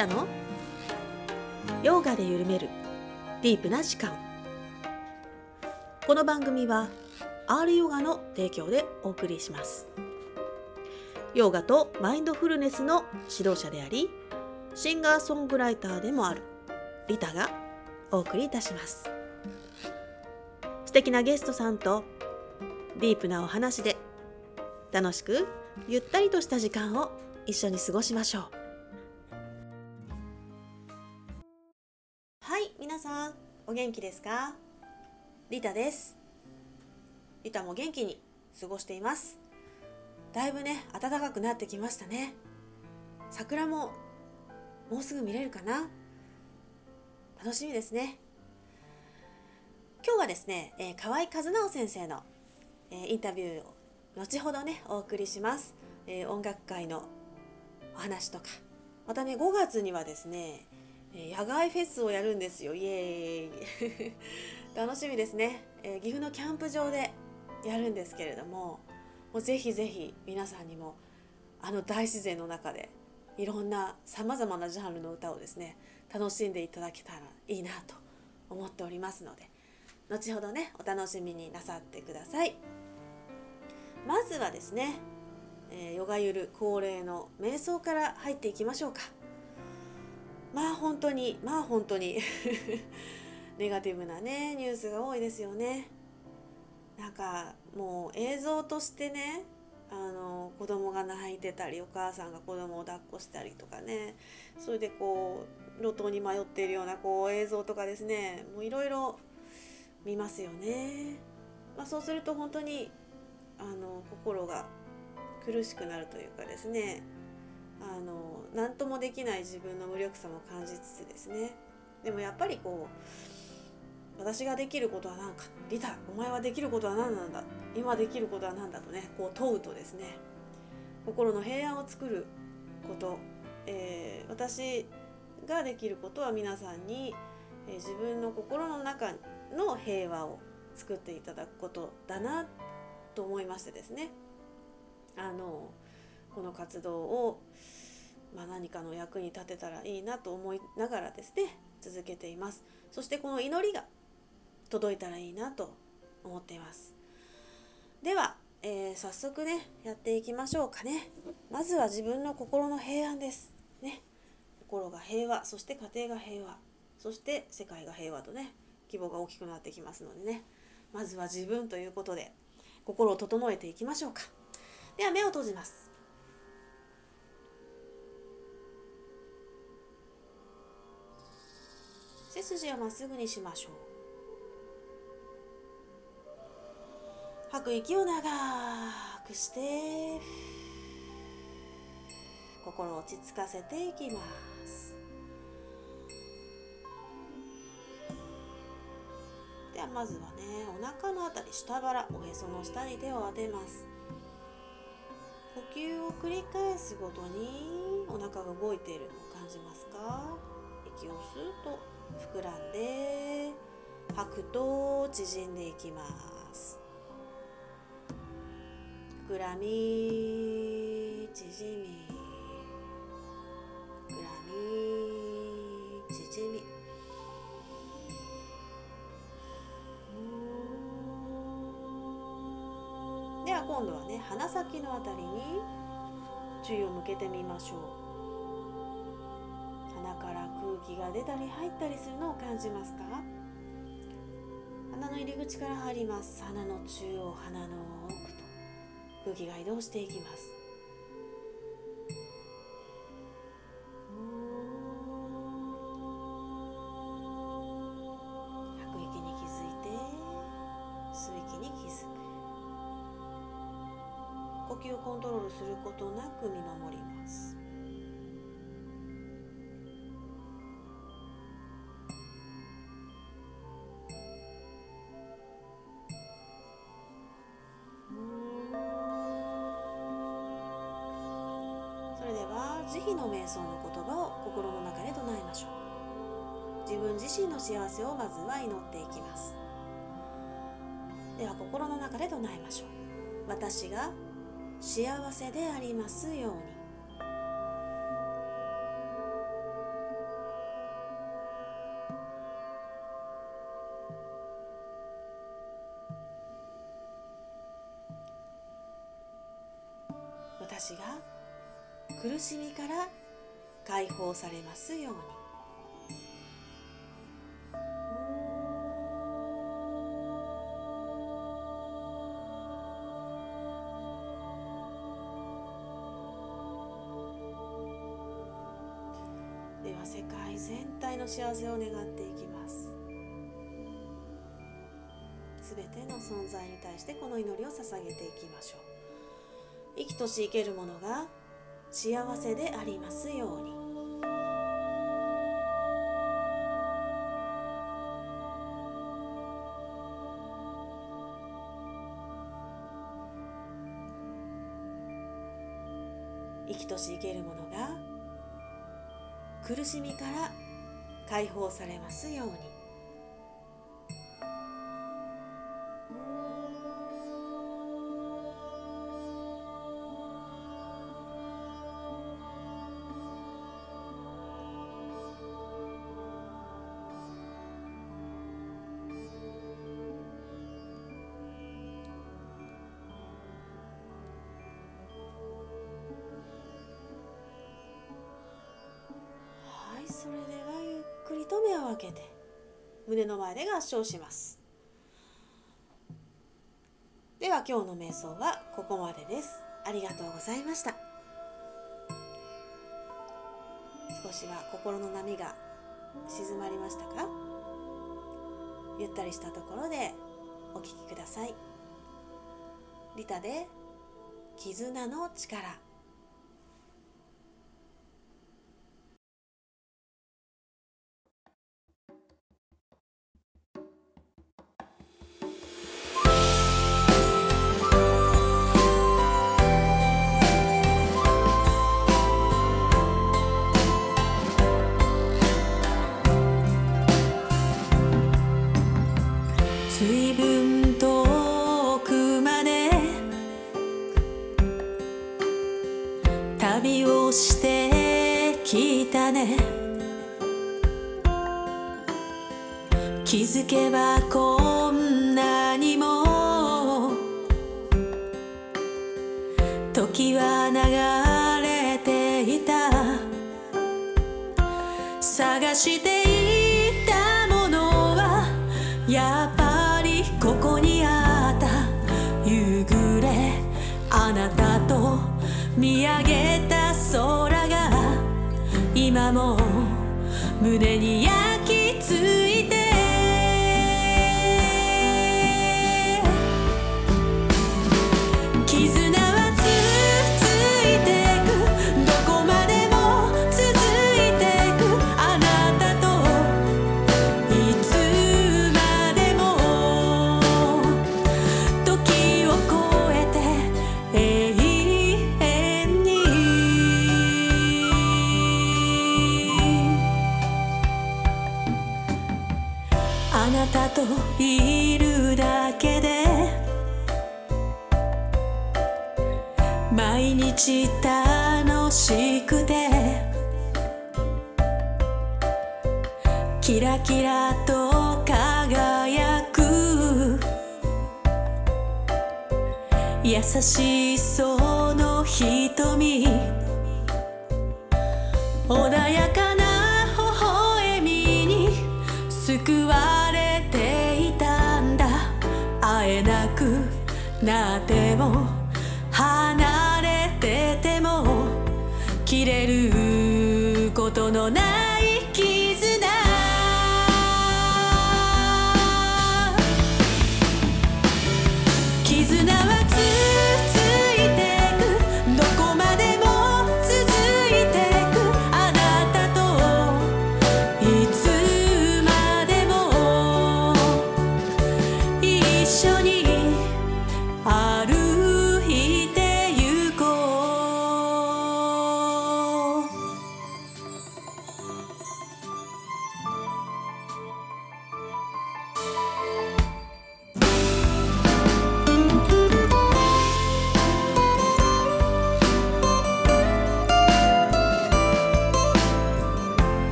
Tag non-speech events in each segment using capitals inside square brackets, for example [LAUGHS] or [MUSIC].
タの？ヨガで緩める。ディープな時間。この番組は R ヨガの提供でお送りします。ヨガとマインドフルネスの指導者でありシンガーソングライターでもあるリタがお送りいたします。素敵なゲストさんとディープなお話で楽しくゆったりとした時間を一緒に過ごしましょう。さんお元気ですか？リタです。リタも元気に過ごしています。だいぶね暖かくなってきましたね。桜ももうすぐ見れるかな？楽しみですね。今日はですね、えー、河合和直先生の、えー、インタビューを後ほどねお送りします、えー、音楽会のお話とか。またね5月にはですね野外フェスをやるんですよ。イエーイ。[LAUGHS] 楽しみですね、えー、岐阜のキャンプ場でやるんですけれどももうぜひぜひ皆さんにもあの大自然の中でいろんなさまざまなジャンルの歌をですね楽しんでいただけたらいいなと思っておりますので後ほどねお楽しみになさってください。まずはですね、えー、ヨガゆる恒例の瞑想から入っていきましょうか。まあ本当にまあ本当に。[LAUGHS] ネガティブなねニュースが多いですよね。なんかもう映像としてねあの子供が泣いてたりお母さんが子供を抱っこしたりとかね。それでこう路頭に迷っているようなこう映像とかですね。もういろいろ見ますよね、まあ、そうすると本当にあの心が苦しくなるというかですね。あの何ともできない自分の無力さも感じつつですね。でもやっぱりこう私ができることは何かリタお前はできることは何なんだ。今できることは何だとねこう問うとですね。心の平安を作ること、えー、私ができることは皆さんに、えー、自分の心の中の平和を作っていただくことだなと思いましてですね。あのこの活動を、まあ、何かの役に立てたらいいなと思いながらですね続けています。そしてこの祈りが届いたらいいなと思っています。では、えー、早速ねやっていきましょうかね。まずは自分の心の平安です。ね。心が平和そして家庭が平和そして世界が平和とね規模が大きくなってきますのでね。まずは自分ということで心を整えていきましょうか。では目を閉じます。背筋をまっすぐにしましょう。吐く息を長くして心を落ち着かせていきます。ではまずはねお腹のあたり下腹おへその下に手を当てます。呼吸を繰り返すごとにお腹が動いているのを感じますか？息を吸うと膨らんで吐くと縮んでいきます。膨らみ縮み。膨らみ縮み。では今度はね鼻先のあたりに注意を向けてみましょう。気が出たり入ったりするのを感じますか？鼻の入り口から入ります。鼻の中央鼻の奥と空気が移動していきます。の瞑想の言葉を心の中で唱えましょう。自分自身の幸せをまずは祈っていきます。では心の中で唱えましょう。私が幸せでありますように。私が苦しみから解放されますように。では世界全体の幸せを願っていきます。すべての存在に対してこの祈りを捧げていきましょう。生きとし生けるものが幸せでありますように。生きとし生けるものが苦しみから解放されますように。を開けて胸の前で合掌します。では今日の瞑想はここまでです。ありがとうございました。少しは心の波が静まりましたか？ゆったりしたところでお聞きください。リタで絆の力。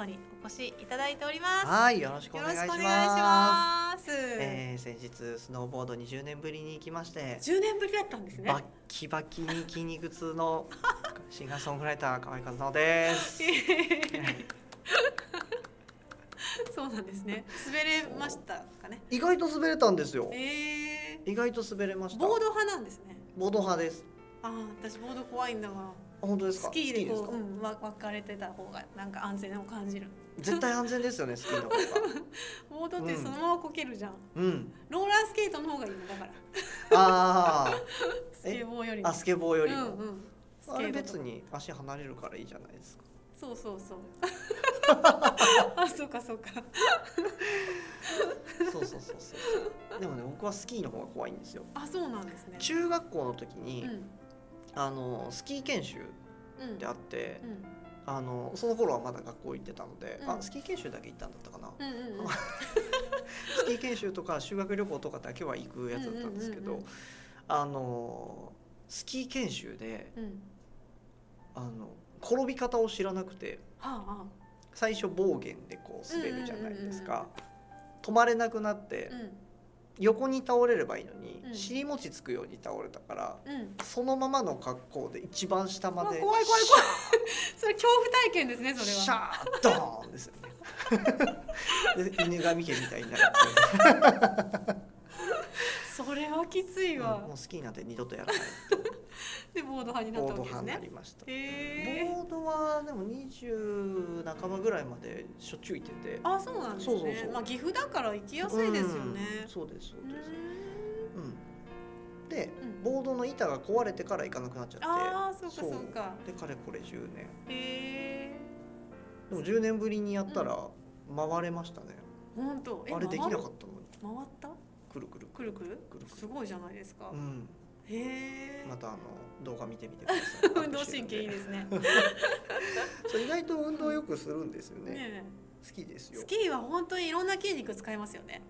トにお越しいただいております、はい、よろしくおよ願いします。えー先日スノーボード20年ぶりに行きまして、10年ぶりだったんですねバッキバキに筋肉痛のシンガーソングライター河合和直です。[LAUGHS] そうなんですね滑れましたかね？意外と滑れたんですよ。え意外と滑れましー、た。ボード派なんですねボード派です。あー私ボード怖いんだわあ本当ですか？スキーでこううん、わ分かれてた方がなんか安全を感じる絶対安全ですよね、スキーの方が。ボードってそのままこけるじゃん、うん。ローラースケートの方がいいのだからあ [LAUGHS] スケボーよりあ、もあスケボーよりも。うんうんれケートと別に足離れるからいいじゃないですか。そうそうそう [LAUGHS] あそうかそうかそうそうそうそう。でもね、僕はスキーの方が怖いんですよ。あそうなんですね中学校の時に、うんあのスキー研修うん。であって、うん。あのその頃はまだ学校行ってたので、うん。あスキー研修だけ行ったんだったかな、うんうんうん [LAUGHS] スキー研修とか修学旅行とかだけは行くやつだったんですけど、うんうんうんうん。あのスキー研修でうん。あの転び方を知らなくてはあは最初暴言でこう滑るじゃないですうんか、止まれなくなって、あうん横に倒れればいいのに、うん。尻餅つくように倒れたからうん。そのままの格好で一番下まであ怖い怖い怖い。それ恐怖体験ですねそれシはャードーンですよ。ねで犬神家みたいになって [LAUGHS] それはきついうんわもう好きになって二度とやらない [LAUGHS] でボード派になっボードたわけです派になねりました、へえボードはでも20半ばぐらいまでしょっちゅう行ってて。あそうなんですね。そうそうそう。まあ岐阜だから行きやすいですよね。うんそうですそううです、んうん。で、うん。ボードの板が壊れてから行かなくなっちゃって。ああそうかそう。か。でかれこれ10年。へえでも10年ぶりにやったら回れましたね、本当。えあれできなかったのに。回った？くるくる。くるくる？くるくる。すごいじゃないですか。うんまたあの動画見てみてください。[LAUGHS] 運動神経いいですね。[LAUGHS] そう意外と運動よくするんですよね。ね好きですよ。スキーは本当にいろんな筋肉使いますよね。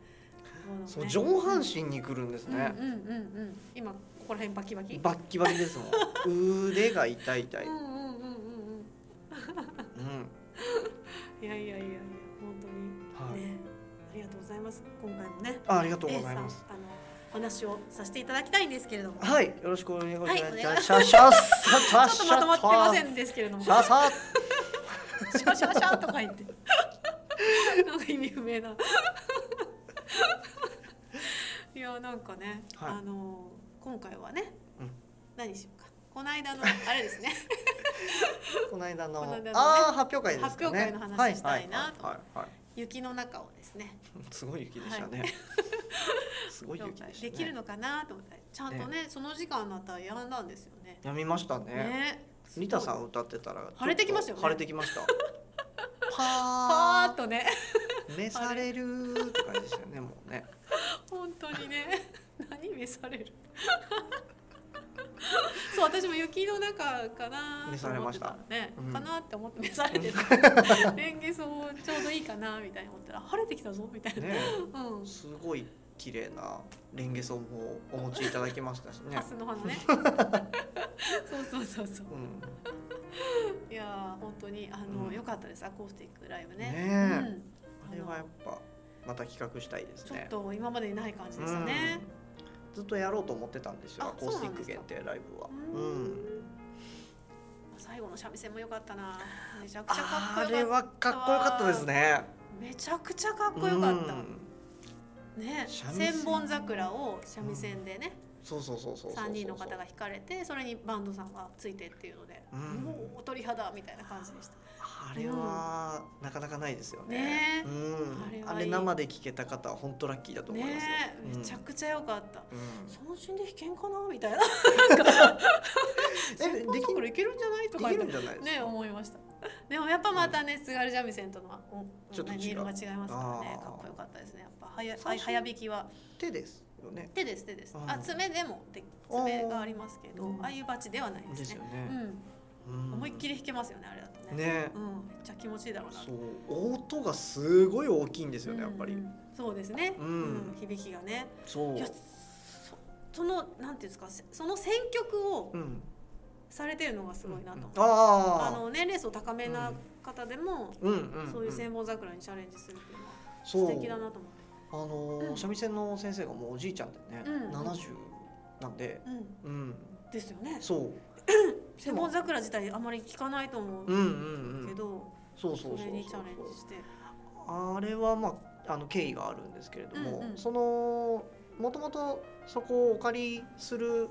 そうね。上半身にくるんですね、うんうんうん。うん今ここら辺バキバキ。バッキバキですもん。[LAUGHS] 腕が痛い痛い、うんうんうん。うん。うんうんいやいやいやいや本当に、はい。ね。ありがとうございます。今回もね。あありがとうございます。あのお話をさせていただきたいんですけれども。はいよろしくお願いします、はいちょっとまとまってませんですけれどもシャシャッシャとか言ってなんか意味不明ないやなんかね、はいあの今回はね、うん何しようかこの間のあれですねこの間のこの間のねああ発表会ですかね発表会の話したいなとはいはいはいはい雪の中をですね。[LAUGHS] すごい雪でしたね、[LAUGHS] すごい雪でね。できるのかなと思ってちゃんとねその時間になったらやんだんですよね。やみましたね。ね。リタさん歌ってたら晴れてきましたよね。晴れてきました。パ [LAUGHS] パーッとね。ー召されるって感じでしたよねもうね。本当にね。何召される？[LAUGHS] そう私も雪の中かなと思ってね、うん。かなって思って召されてる [LAUGHS] レンゲソちょうどいいかなみたいに思った。ら晴れてきたぞみたいな、ねうん。すごい綺麗なレンゲソンもお持ちいただきましたしね。ハスの花ね。[LAUGHS] そうそうそうそう。うん。いやー本当にあの、うん。良かったです。アコースティックライブね。ねえ。うん。あれはやっぱまた企画したいですちょっねと今までにない感じでしたね、うんずっとやろうと思ってたんですよあアコースティック限定ライブは。ううん。ん最最後の三味線も良かったな。めちゃくちゃかっこよかった。あれはかっこよかったですね。めちゃくちゃかっこよかった。うん。ね千本桜を三味線でねそうそうそうそうそうそう。3人の方が弾かれてそれにバンドさんがついてっていうので、うん。もう鳥肌みたいな感じでした。あれはなかなかないですよね。ね。うん。あれ生で聴けた方は本当ラッキーだと思いますよ。ね。めちゃくちゃ良かった、うん三振で弾けんかな？みたいな。[LAUGHS] えでき桜いけるんじゃない？とでか？ね思いました。でもやっぱまたね津軽三味線とのはおちょっと色が違いますからね。かっこよかったですね。やっぱ早早弾きは。手ですよね。手です手です。あ爪でもで爪がありますけどうん。ああいうバチではないでね。ですすよね、思いっきり弾けますよねあれだとね。ね。うん。めっちゃ気持ちいいだろうなと。そう。音がすごい大きいんですよねやっぱり、そうですね、うん。うん響きがね。そう。いやそそのなんていうんですかせその選曲をうん。されてるのがすごいなと。あああの年齢層高めな方でも、そういう千本桜にチャレンジするっていうのは素敵だなと思ってあのーうん。三味線の先生がもうおじいちゃんでね、うん。70なんで。うん。うん。ですよね。そう。[CLEARS THROAT] 千本桜自体あまり聞かないと思うんううん。けうんど、そうそうそうそう。それにチャレンジして。あれはまああの経緯があるんですけれども、うんうん。そのもともとそこをお借りする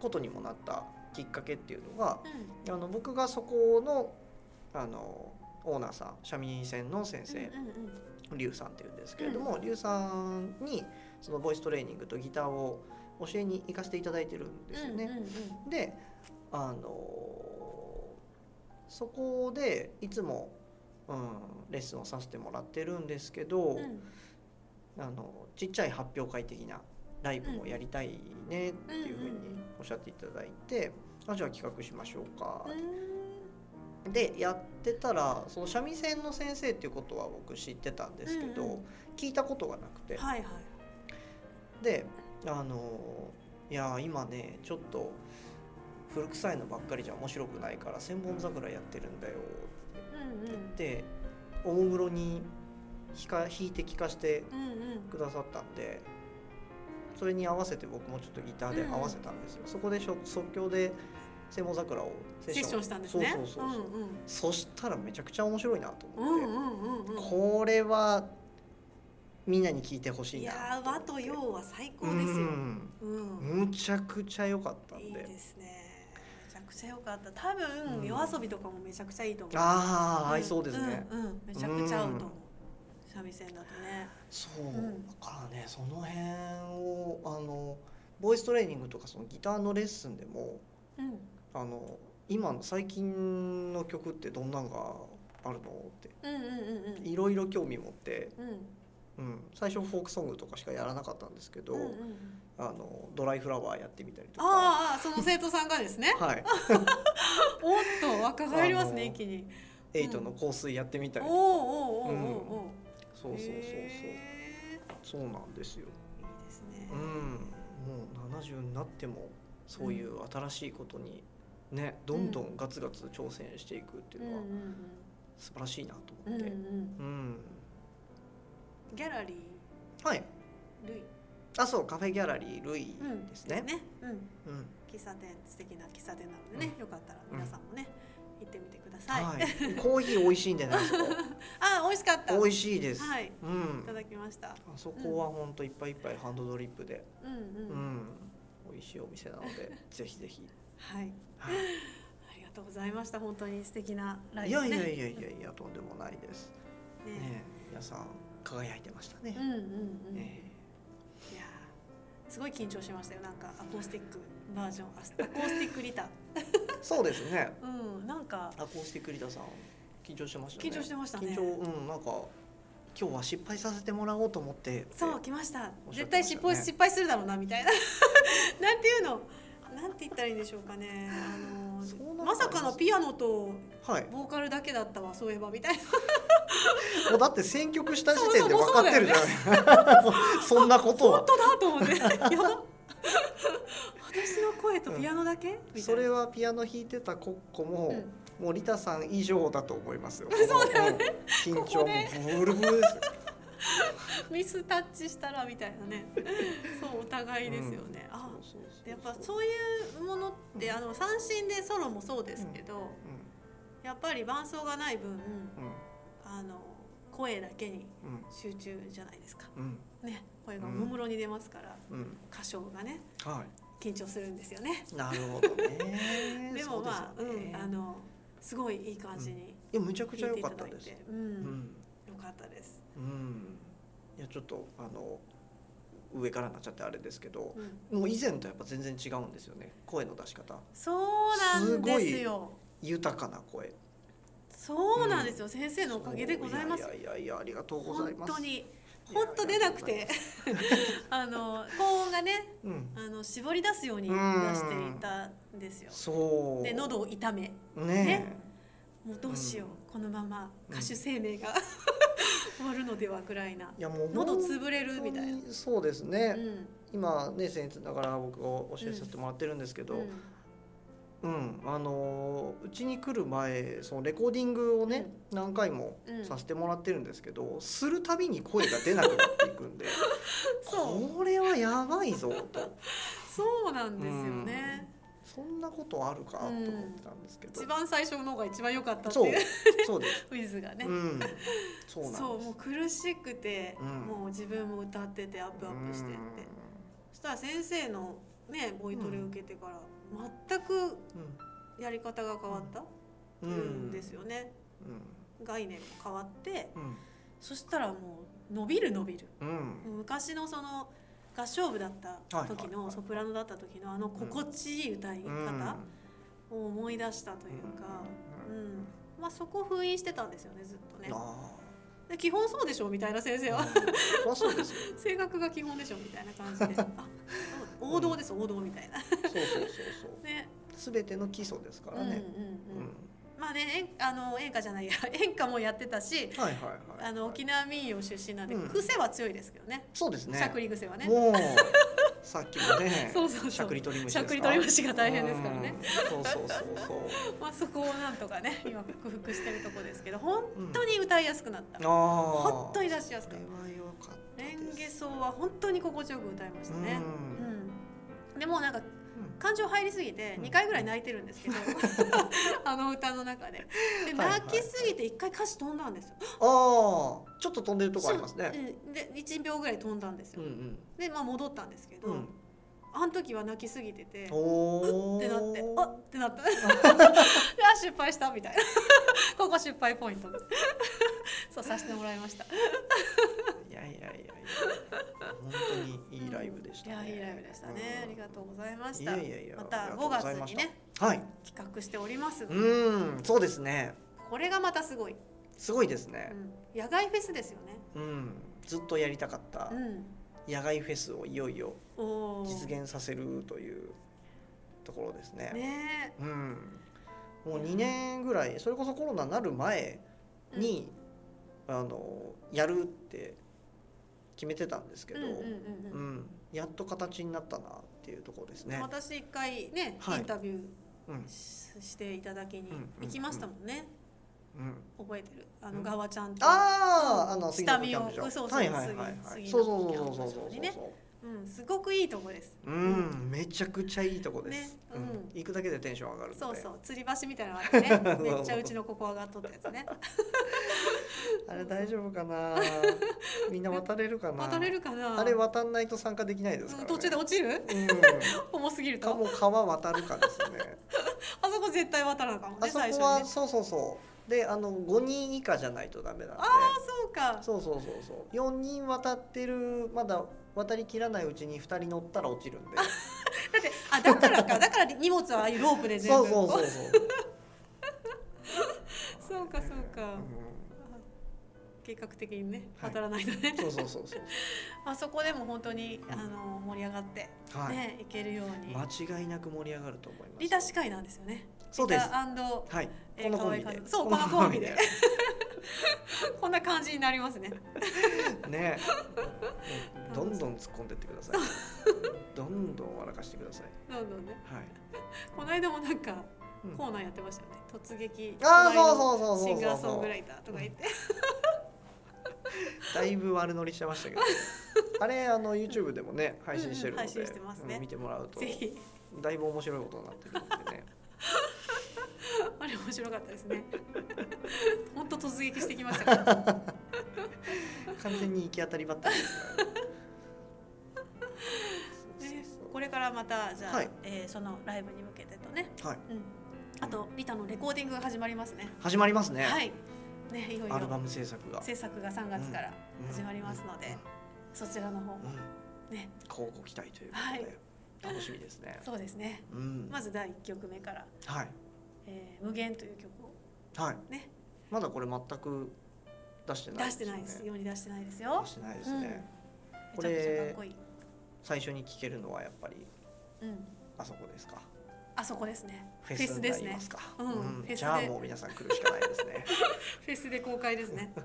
ことにもなったきっかけっていうのがあの僕がそこのあのオーナーさん三味線の先生、うんうんうんリュウさんっていうんですけれども、リュウさんにそのボイストレーニングとギターを教えに行かせていただいてるんですよね。うんうんうん。であのそこでいつも、うん、レッスンをさせてもらってるんですけど、うん。あのちっちゃい発表会的なライブもやりたいねっていうふうにおっしゃっていただいて、あじゃあ企画しましょうかうんでやってたらその三味線の先生っていうことは僕知ってたんですけど、うんうん聞いたことがなくて、はいはい。であのいや今ねちょっと古臭いのばっかりじゃ面白くないから千本桜やってるんだよ。うんって言って、おもむろに弾か弾いて聴かせてうんうん。うんくださったんでそれに合わせて僕もちょっとギターで合わせたんですよ、そこで即興で千本桜をセセッションしたんですねそうそうそうそう、うんそしたらめちゃくちゃ面白いなとうん思って、うんうんうんうんこれはみんなに聞いてほしいないやー和と洋は最高うですよ。んうん。むちゃくちゃ良かったんでいいですね。めちゃくちゃ良かった。多分、うん夜遊びとかもめちゃくちゃいいと思う。ああ、ん合いそうですね、うん、うんめちゃくちゃ合うと思う。三味線だとね。そう、んだからねその辺をあのボイストレーニングとかそのギターのレッスンでもうん。あの今の最近の曲ってどんなんがあるのってうんうんうんうん。いろいろ興味持って、うん。うん、最初フォークソングとかしかやらなかったんですけど、うんうんうん。あのドライフラワーやってみたりとかあーあー、その生徒さんがですね？[LAUGHS] はい [LAUGHS] おっと、若返りますね、一気に。エイトの香水やってみたりとか、おおおおお。そうそうそうそうへそうなんですよ。ーいいですね。うん、もう70になってもそういう新しいことにねどんどんガツガツ挑戦していくっていうのはうん素晴らしいなと思って、うん。うんギャラリはいー、ルイ。あそうカフェギャラリールイうんですね。ね。うん。うん喫茶店素敵な喫茶店なのでね、よかったら皆さんもね、行ってみてください。はい、コーヒー美味しいんでねあそこ [LAUGHS] あ、美味しかった。美味しいです、はい、いうんただきました。あそこは本当いっぱいいっぱいハンドドリップで、うんうん。うん、美味しいお店なので [LAUGHS] ぜひぜひ、はい、はい、ありがとうございました。本当に素敵なライいブね。やいやいやいやいやとんでもないですね。ね皆さん輝いてましたねうん、うんうん。いねやー、すごい緊張しましたよ。なんかアコースティックバージョン、あアコースティックリタ。[LAUGHS] そうですねうん、なんかアコースティックリタさん緊張してましたね緊張してましたね緊張うんなんか今日は失敗させてもらおうと思ってそう来ました。ね絶対失敗失敗するだろうなみたいな。[LAUGHS] なんていうの？なんて言ったらいいんでしょうかね。あのまさかのピアノとはいボーカルだけだったわそういえばみたいな。[LAUGHS] もうだって選曲した時点で分かってるじゃない [LAUGHS] そんなことは本当だと思って。やば。私の声とピアノだけ？みたいなそれはピアノ弾いてたコッコも、うんもうリタさん以上だと思いますよ。[LAUGHS] そうだよね。緊張もブルブルですよ。ミスタッチしたらみたいなね。そうお互いですよね、うそうそうやっぱそういうものってあの三振でソロもそうですけど、やっぱり伴奏がない分うん。あの声だけにうん集中じゃないですか。うん。ね。声がおもむろに出ますから、うん。うん歌唱がねは緊張するんですよね。いなるほどね。[LAUGHS] でもまあね。うんあのすごいいい感じにいやむちゃくちゃ良かったです。う、うん。ん。よかったです、うん。いやちょっとあの上からなっちゃってあれですけどうん、もう以前とやっぱ全然違うんですよね声の出し方。そうなんですよ。豊かな声。そうなんですよ、先生のおかげでございます。いやいやいやありがとうござい本ます。当に本当出なくて。[LAUGHS] あの高音がねうん。あの絞り出すように出うん。していたんですよ。そう。で喉を痛め。ねもうどうしよう、うこのまま歌手生命が [LAUGHS] 終わるのではぐらいな。いやもう喉潰れるみたいな。そうですうね、ん。今ね僭越ながら僕が教えさせてもらってるんですけど、うんうん、あのーうちに来る前そのレコーディングをね、何回もうん。させてもらってるんですけど、するたびに声が出なくなっていくんで [LAUGHS] これはやばいぞと。[LAUGHS] そうなんですよね、そんなことあるかと思ってたんですけど、一番最初の方が一番良かったってそういう。そうです、[LAUGHS] ウィズがね、うん、そうなんです。そうもう苦しくて、うん。もう自分も歌っててアップアップしてって、うん。そしたら先生のねボイトレを受けてから全くやり方が変わったうん。んですよね、う概念も変わってそしたらもう伸びる伸びる。うん。昔のその合唱部だった時のソプラノだった時のあの心地いい歌い方を思い出したというか、ううん。んまあ、そこを封印してたんですよねずっとね。あで基本そうでしょみたいな先生あは。うん。そうですよ。[LAUGHS] 声楽が基本でしょみたいな感じで。[LAUGHS] あ王道です王道みたいな。そうそうそうそう。[LAUGHS] ね。全ての基礎ですからね、うんうんうん。まあね演あの演歌じゃないや。[LAUGHS] 演歌もやってたしうん、はいはいはい。あの沖縄民謡出身なんで、うん。癖は強いですけどね。そうですね。しゃくり癖はね。もう [LAUGHS] さっきもねそうそうそう。しゃくり取り虫しゃくり取り虫が大変ですからね。うん。そうそうそうそう。まあそこをなんとかね今克服してるとこですけど本当に歌いやすくなった、ああ本当に出しやすかっそれは良かったたレンゲですソは本当に心地よく歌いましたね。うんうん、でもなんか感情入りすぎてうん。2回ぐらい泣いてるんですけど [LAUGHS] あの歌の中で。ではいはい。泣きすぎて1回歌詞飛んだんですよ。ああちょっと飛んでるとこありますね。で1秒ぐらい飛んだんですよ、うんでまあ戻ったんですけど、うん。うんあの時は泣きすぎてておおってなってあってなった。で [LAUGHS] [LAUGHS] あ失敗したみたいな。ここ失敗ポイントそうさせてもらいました。いやいやいやいや本当にいいライブでしたね。いやいいライブでしたね、うん。ありがとうございましいたやいやいやまたありがとう5ございました。月にねはい。企画しておりますうんそうですね。これがまたすごい、すごいですね。うん、野外フェスですよね。うんずっとやりたかった。うん野外フェスをいよいよ実現させるというところですね。ね。うん、もう2年ぐらいそれこそコロナになる前に、あのやるって決めてたんですけど、やっと形になったなっていうところですね。私一回ね、はい。インタビュうん。ーししていただきに行きましたもんね、うん、覚えてる？あのうん。側ちゃんと、ああ、あの下見をそうそうそうそう杉のそうそうそうそうキャンプ場にねうん、すごくいいとこですうん、めちゃくちゃいいとこです。ねううんん、行くだけでテンション上がるので。そうそう吊り橋みたいなのあってね [LAUGHS] めっちゃうちのここ上がっとったやつね [LAUGHS] あれ大丈夫かな？みんな渡れるかな？渡れるかな？あれ渡んないと参加できないですか途中で落ちる？うん。重すぎると？かもう川渡るかですね。[LAUGHS] あそこ絶対渡らなあかんもんあそこね最初にねはそうそうそう。で、あの五人以下じゃないとダメなんで。あそうかそうそうそうそう。四人渡ってるまだ渡りきらないうちに二人乗ったら落ちるんで。だってあだからかだから荷物はああいうロープで全部そうそうそうそう。そうかそうか、計画的にねはい渡らないとね、うん、そうそうそうそう。あそこでも本当にあの盛り上がって、はい。ね行けるように、間違いなく盛り上がると思います。リタ司会なんですよねそうですはい。えーこのコンビで。そうこのコンビで [LAUGHS] こんな感じになりますねね。どんどん突っ込んでってください。[LAUGHS] どんどん笑かしてください。どんどんね。はい。この間もなんかうん。コーナーやってましたよね。突撃あー隣のそうそうそうそうシンガーソングライターとか言って。[LAUGHS] だいぶ悪乗りしてましたけど。[LAUGHS] あれあの YouTube でもね配信してるので、うんうん配信してますね。うん見てもらうとぜひ。だいぶ面白いことになってるのでね。あれ面白かったですね。本当突撃してきました完全に行き当たりばったりですからこれからまたじゃあ、はい。えーそのライブに向けてとね、はい。うん、あとリタのレコーディングが始まりますね。始まりますね、はい。ねいよいよ。アルバム制作が。制作が3月から始まりますので、そちらの方もうん。うんね。交互期待ということで、はい。楽しみですね。[LAUGHS] そうですね。うん。まず第1曲目からはい「えー無限」という曲をはい。ね。まだこれ全く出してない出してないです。世に出してないですよ。出してないですね、こめちゃくちゃかっれこいい、最初に聴けるのはやっぱりうん、あそこですか？あそこですね。フェスですね。じゃあもう皆さん来るしかないですね。[LAUGHS] フェスで公開ですね。[LAUGHS]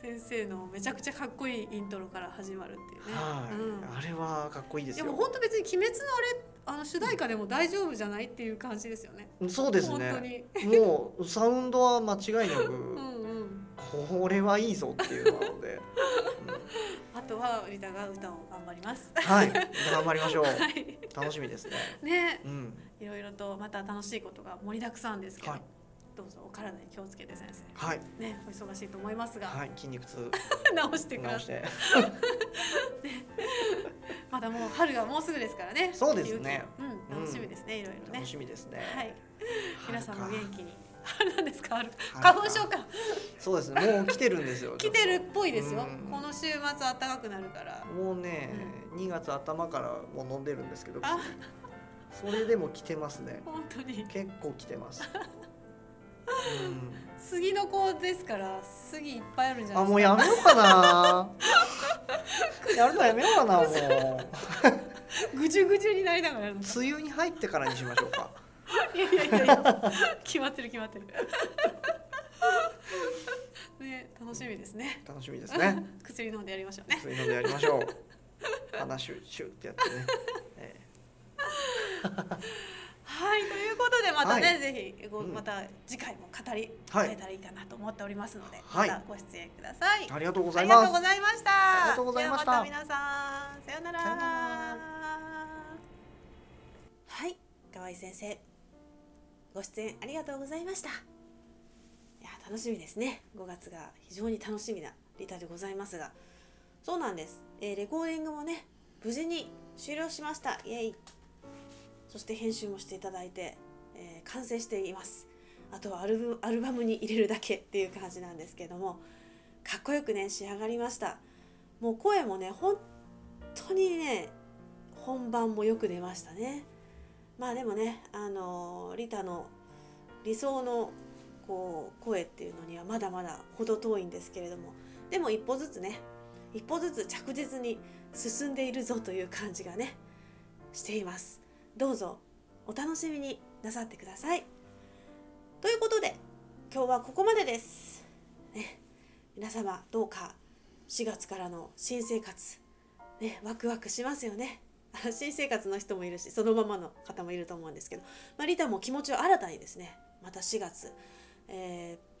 先生のめちゃくちゃかっこいいイントロから始まるっていうね。はい、うん。あれはかっこいいですよ。でも本当別に鬼滅のあれあの主題歌でも大丈夫じゃないっていう感じですよね。そうです本当ねに。もうサウンドは間違いなく、うんうん。これはいいぞっていうのなので、あとはリタが歌を頑張ります。うんはい [LAUGHS] 頑張りましょう。はい。楽しみですね。ね、うん。いろいろとまた楽しいことが盛りだくさんですけど、はい。どうぞお体に気をつけて先生。はい。ね、お忙しいと思いますが、はい。筋肉痛。[LAUGHS] 直してください。直して。[LAUGHS] まだもう春がもうすぐですからね。そうですね。雪。うん、楽しみですね、いろいろね。楽。しみですね。はい。皆さんも元気に。何ですか、春。春か。花粉症か。そうですね。もう来てるんですよ。[LAUGHS] 来てるっぽいですよ。うん。この週末暖かくなるから。もうね、2月頭からもう飲んでるんですけどあ [LAUGHS] それでも来てますね。本当に。結構来てます、うん。杉の子ですから杉いっぱいあるんじゃなあいですか？もうやめようかな。[LAUGHS] やるのやめようかなもう。ぐじゅぐじゅになりながら梅雨に入ってからにしましょうかいやいやいやいや決まってる決まってるね楽しみですね楽しみですね薬飲んでやりましょうねそういうのでやりましょう鼻シュッシュッってやってね、えはいということでまたね、はいぜひごうんまた次回も語りはい会えたらいいかなと思っておりますので、はいまたご出演ください、ありがとうござありがとういますございましたありがとうございましたではまた皆さんさようならさようならはい河合先生ご出演ありがとうございました。いや楽しみですね。5月が非常に楽しみなリタでございますが。そうなんです、えーレコーディングもね無事に終了しました。イエイ。そして編集もしていただいて、えー完成しています。あとはアルブアルバムに入れるだけっていう感じなんですけども。かっこよくね仕上がりました。もう声もね本当にね本番もよく出ましたね。まあでもねあのリタの理想のこう声っていうのにはまだまだ程遠いんですけれどもでも一歩ずつね一歩ずつ着実に進んでいるぞという感じがねしています。どうぞお楽しみになさってください。ということで今日はここまでです、ね、皆様どうか4月からの新生活ねワクワクしますよね。[LAUGHS] 新生活の人もいるしそのままの方もいると思うんですけど、まあ、リタも気持ちを新たにですねまた4月、えー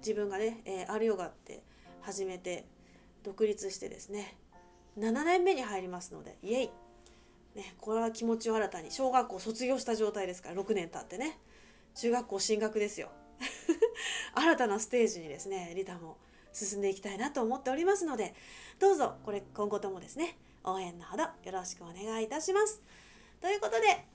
自分がね、えー、アルヨガって始めて独立してですね7年目に入りますのでイエイ、ね、これは気持ちを新たに小学校卒業した状態ですから6年経ってね中学校進学ですよ。[LAUGHS] 新たなステージにですねリタも進んでいきたいなと思っておりますのでどうぞこれ今後ともですね応援のほどよろしくお願いいたします。ということで